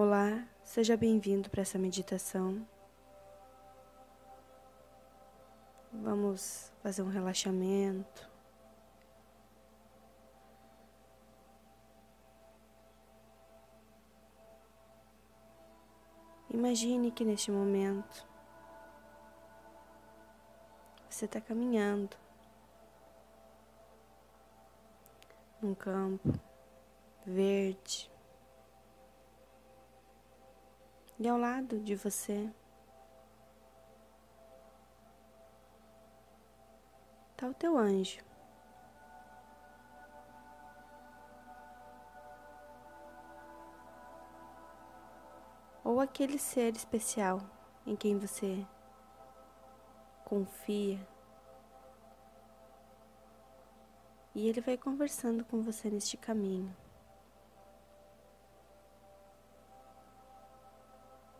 Olá, seja bem-vindo para essa meditação. Vamos fazer um relaxamento. Imagine que neste momento você está caminhando num campo verde e ao lado de você está o teu anjo. Ou aquele ser especial em quem você confia. E ele vai conversando com você neste caminho.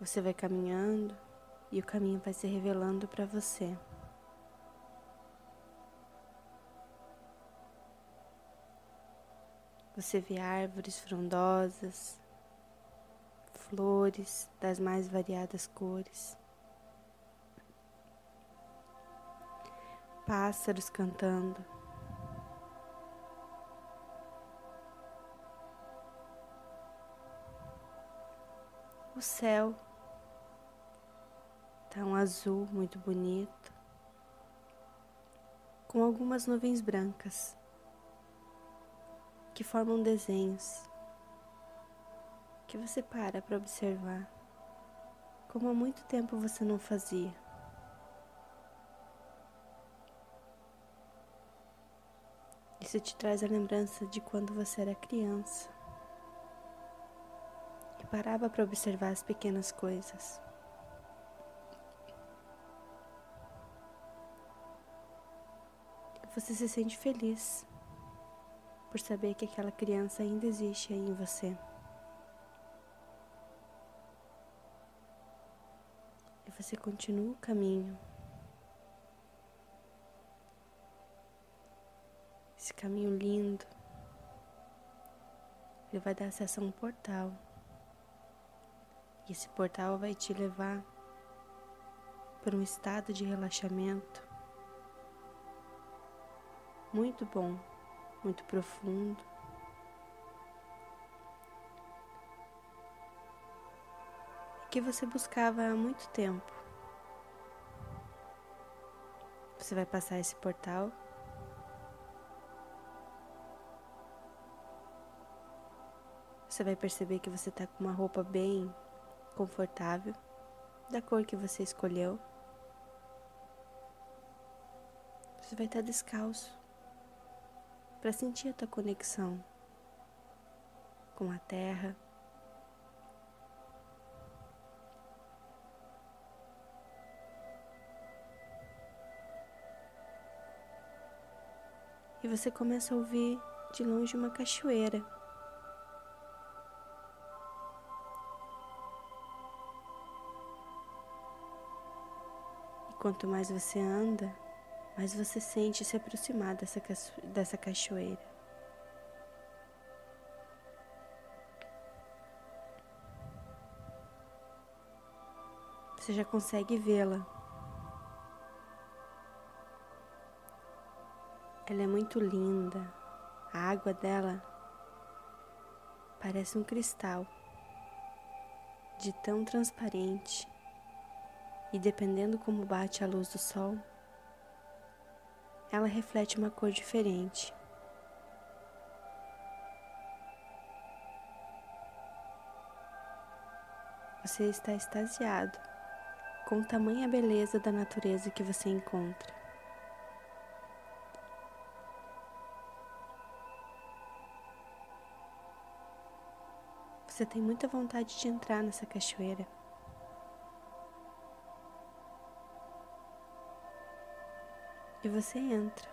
Você vai caminhando e o caminho vai se revelando para você. Você vê árvores frondosas, flores das mais variadas cores, pássaros cantando. O céu um azul muito bonito, com algumas nuvens brancas que formam desenhos que você para para observar, como há muito tempo você não fazia. Isso te traz a lembrança de quando você era criança e parava para observar as pequenas coisas. Você se sente feliz por saber que aquela criança ainda existe aí em você. E você continua o caminho. Esse caminho lindo. Ele vai dar acesso a um portal. E esse portal vai te levar para um estado de relaxamento muito bom, muito profundo. Que você buscava há muito tempo. Você vai passar esse portal. Você vai perceber que você está com uma roupa bem confortável, da cor que você escolheu. Você vai estar descalço para sentir a tua conexão com a terra. E você começa a ouvir de longe uma cachoeira. E quanto mais você anda, mas você sente se aproximar dessa, dessa cachoeira. Você já consegue vê-la. Ela é muito linda. A água dela parece um cristal de tão transparente. E dependendo como bate a luz do sol, ela reflete uma cor diferente. Você está extasiado com tamanha beleza da natureza que você encontra. Você tem muita vontade de entrar nessa cachoeira. e você entra.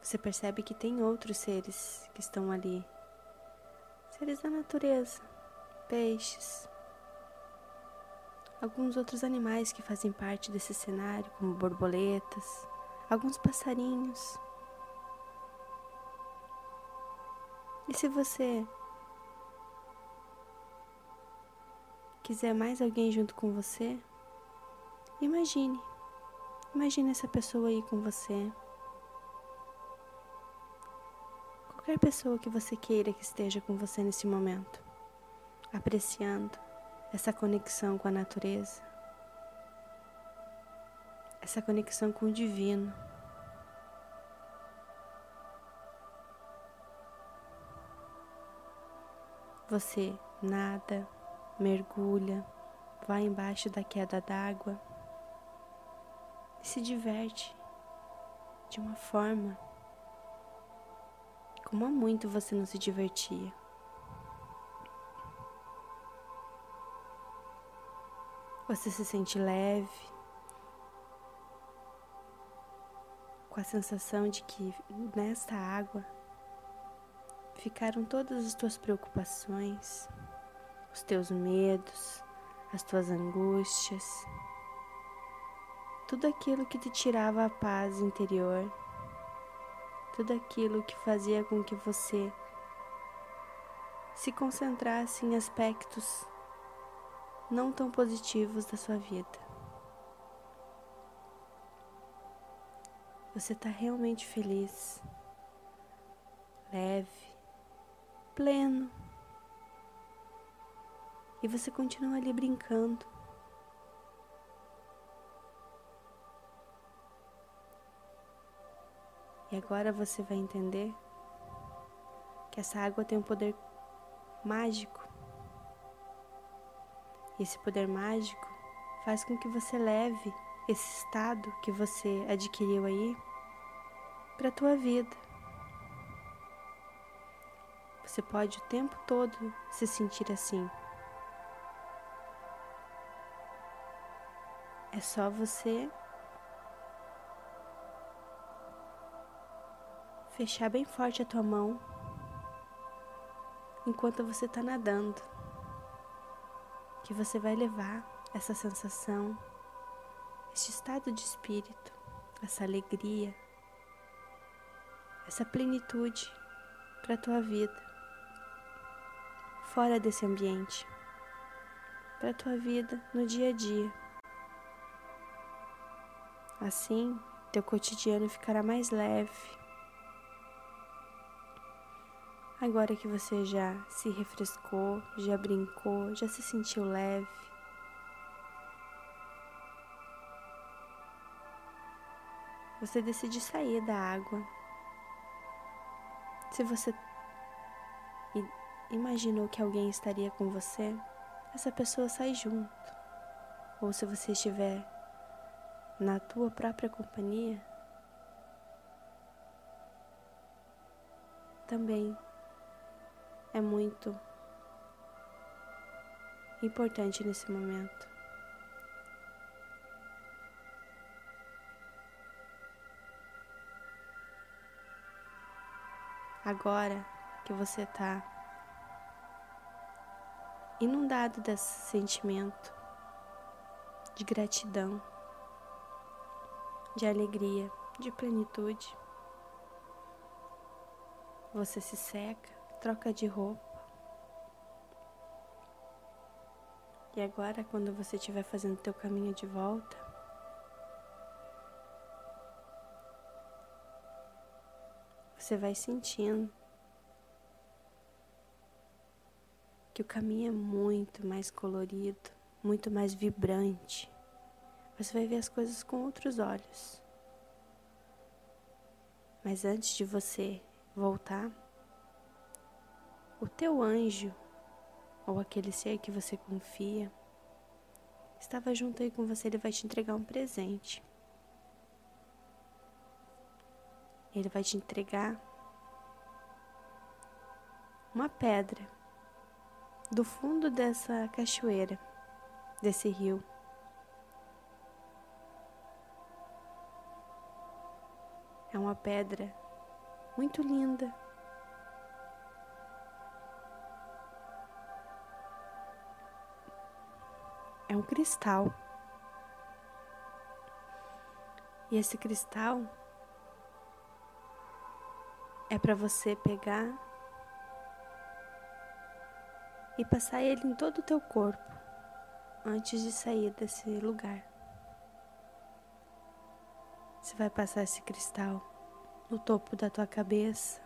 Você percebe que tem outros seres que estão ali seres da natureza, peixes, alguns outros animais que fazem parte desse cenário, como borboletas, alguns passarinhos. E se você quiser mais alguém junto com você, imagine. Imagine essa pessoa aí com você. Qualquer pessoa que você queira que esteja com você nesse momento, apreciando essa conexão com a natureza, essa conexão com o divino. Você nada, mergulha, vai embaixo da queda d'água e se diverte de uma forma como há muito você não se divertia. Você se sente leve, com a sensação de que nesta água ficaram todas as tuas preocupações, os teus medos, as tuas angústias, tudo aquilo que te tirava a paz interior, tudo aquilo que fazia com que você se concentrasse em aspectos não tão positivos da sua vida. Você está realmente feliz, leve, pleno. E você continua ali brincando. E agora você vai entender que essa água tem um poder mágico. E esse poder mágico faz com que você leve esse estado que você adquiriu aí para a tua vida. Você pode o tempo todo se sentir assim. É só você fechar bem forte a tua mão enquanto você está nadando, que você vai levar essa sensação, este estado de espírito, essa alegria, essa plenitude para a tua vida fora desse ambiente, para a tua vida no dia a dia. Assim, teu cotidiano ficará mais leve. Agora que você já se refrescou, já brincou, já se sentiu leve, você decide sair da água. Se você imaginou que alguém estaria com você, essa pessoa sai junto. Ou se você estiver na tua própria companhia, também é muito importante nesse momento. Agora que você está inundado desse sentimento de gratidão, de alegria, de plenitude. Você se seca, troca de roupa. E agora, quando você estiver fazendo teu caminho de volta, você vai sentindo que o caminho é muito mais colorido, muito mais vibrante. Você vai ver as coisas com outros olhos. Mas antes de você voltar, o teu anjo, ou aquele ser que você confia, estava junto aí com você, ele vai te entregar um presente. Ele vai te entregar uma pedra do fundo dessa cachoeira, desse rio. É uma pedra muito linda. Um cristal. E esse cristal é para você pegar e passar ele em todo o teu corpo, antes de sair desse lugar. Você vai passar esse cristal no topo da tua cabeça,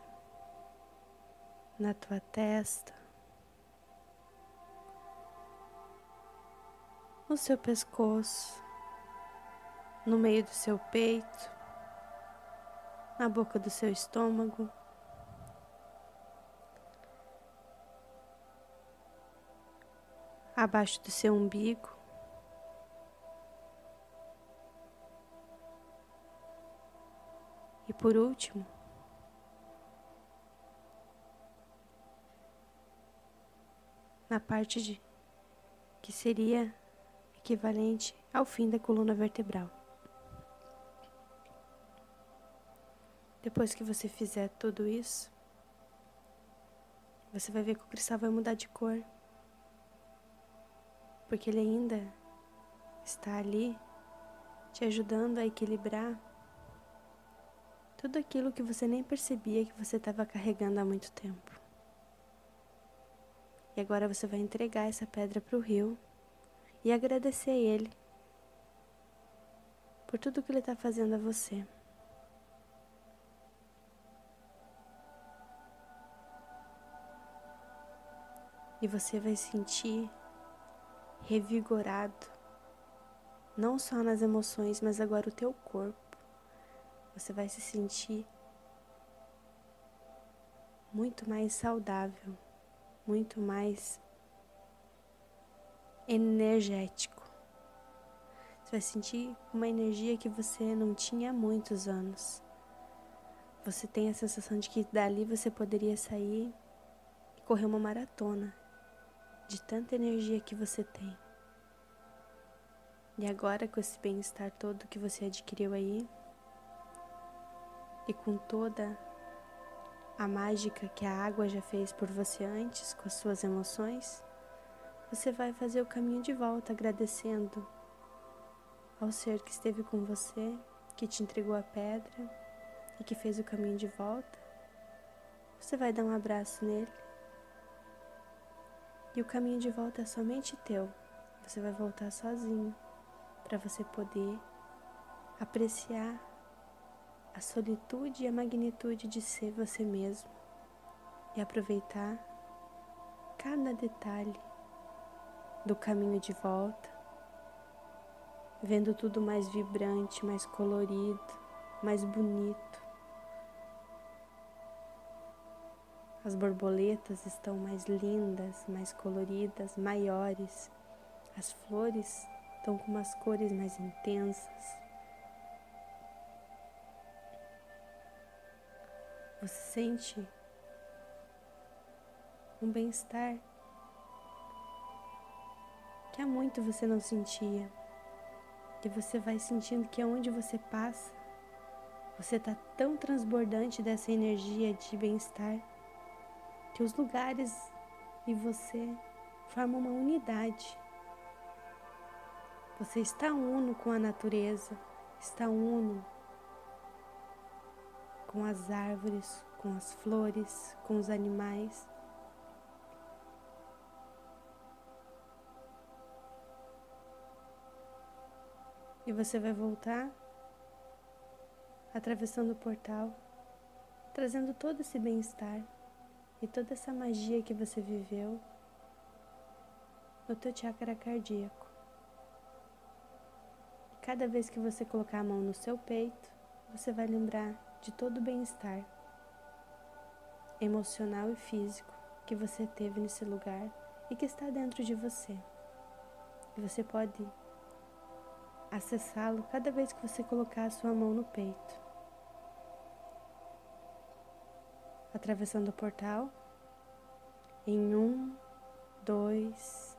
na tua testa, no seu pescoço, no meio do seu peito, na boca do seu estômago. Abaixo do seu umbigo, e por último, na parte de que seria equivalente ao fim da coluna vertebral. Depois que você fizer tudo isso, você vai ver que o cristal vai mudar de cor. Porque ele ainda está ali te ajudando a equilibrar tudo aquilo que você nem percebia que você estava carregando há muito tempo. E agora você vai entregar essa pedra para o rio e agradecer a ele por tudo que ele está fazendo a você. E você vai sentir revigorado, não só nas emoções, mas agora o teu corpo. Você vai se sentir muito mais saudável, muito mais energético. Você vai sentir uma energia que você não tinha há muitos anos. Você tem a sensação de que dali você poderia sair e correr uma maratona de tanta energia que você tem. E agora, com esse bem-estar todo que você adquiriu aí, e com toda a mágica que a água já fez por você antes, com as suas emoções, você vai fazer o caminho de volta agradecendo ao ser que esteve com você, que te entregou a pedra e que fez o caminho de volta. Você vai dar um abraço nele e o caminho de volta é somente teu. Você vai voltar sozinho para você poder apreciar a solitude e a magnitude de ser você mesmo e aproveitar cada detalhe do caminho de volta, vendo tudo mais vibrante, mais colorido, mais bonito. As borboletas estão mais lindas, mais coloridas, maiores. As flores estão com umas cores mais intensas. Você sente um bem-estar que há muito você não sentia. E você vai sentindo que aonde você passa, você está tão transbordante dessa energia de bem-estar que os lugares e você formam uma unidade. Você está uno com a natureza, está uno com as árvores, com as flores, com os animais. E você vai voltar atravessando o portal, trazendo todo esse bem-estar e toda essa magia que você viveu no teu chakra cardíaco. E cada vez que você colocar a mão no seu peito, você vai lembrar de todo o bem-estar emocional e físico que você teve nesse lugar e que está dentro de você. E você pode acessá-lo cada vez que você colocar a sua mão no peito. atravessando o portal em um, dois,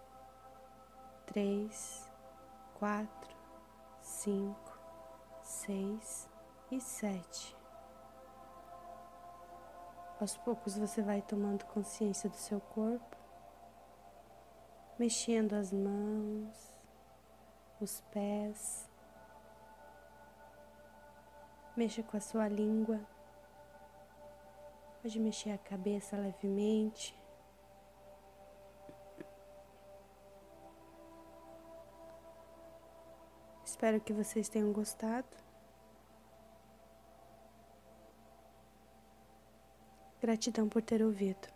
três, quatro, cinco, seis e sete. Aos poucos você vai tomando consciência do seu corpo, mexendo as mãos, os pés, mexa com a sua língua. Pode mexer a cabeça levemente. Espero que vocês tenham gostado. Gratidão por ter ouvido.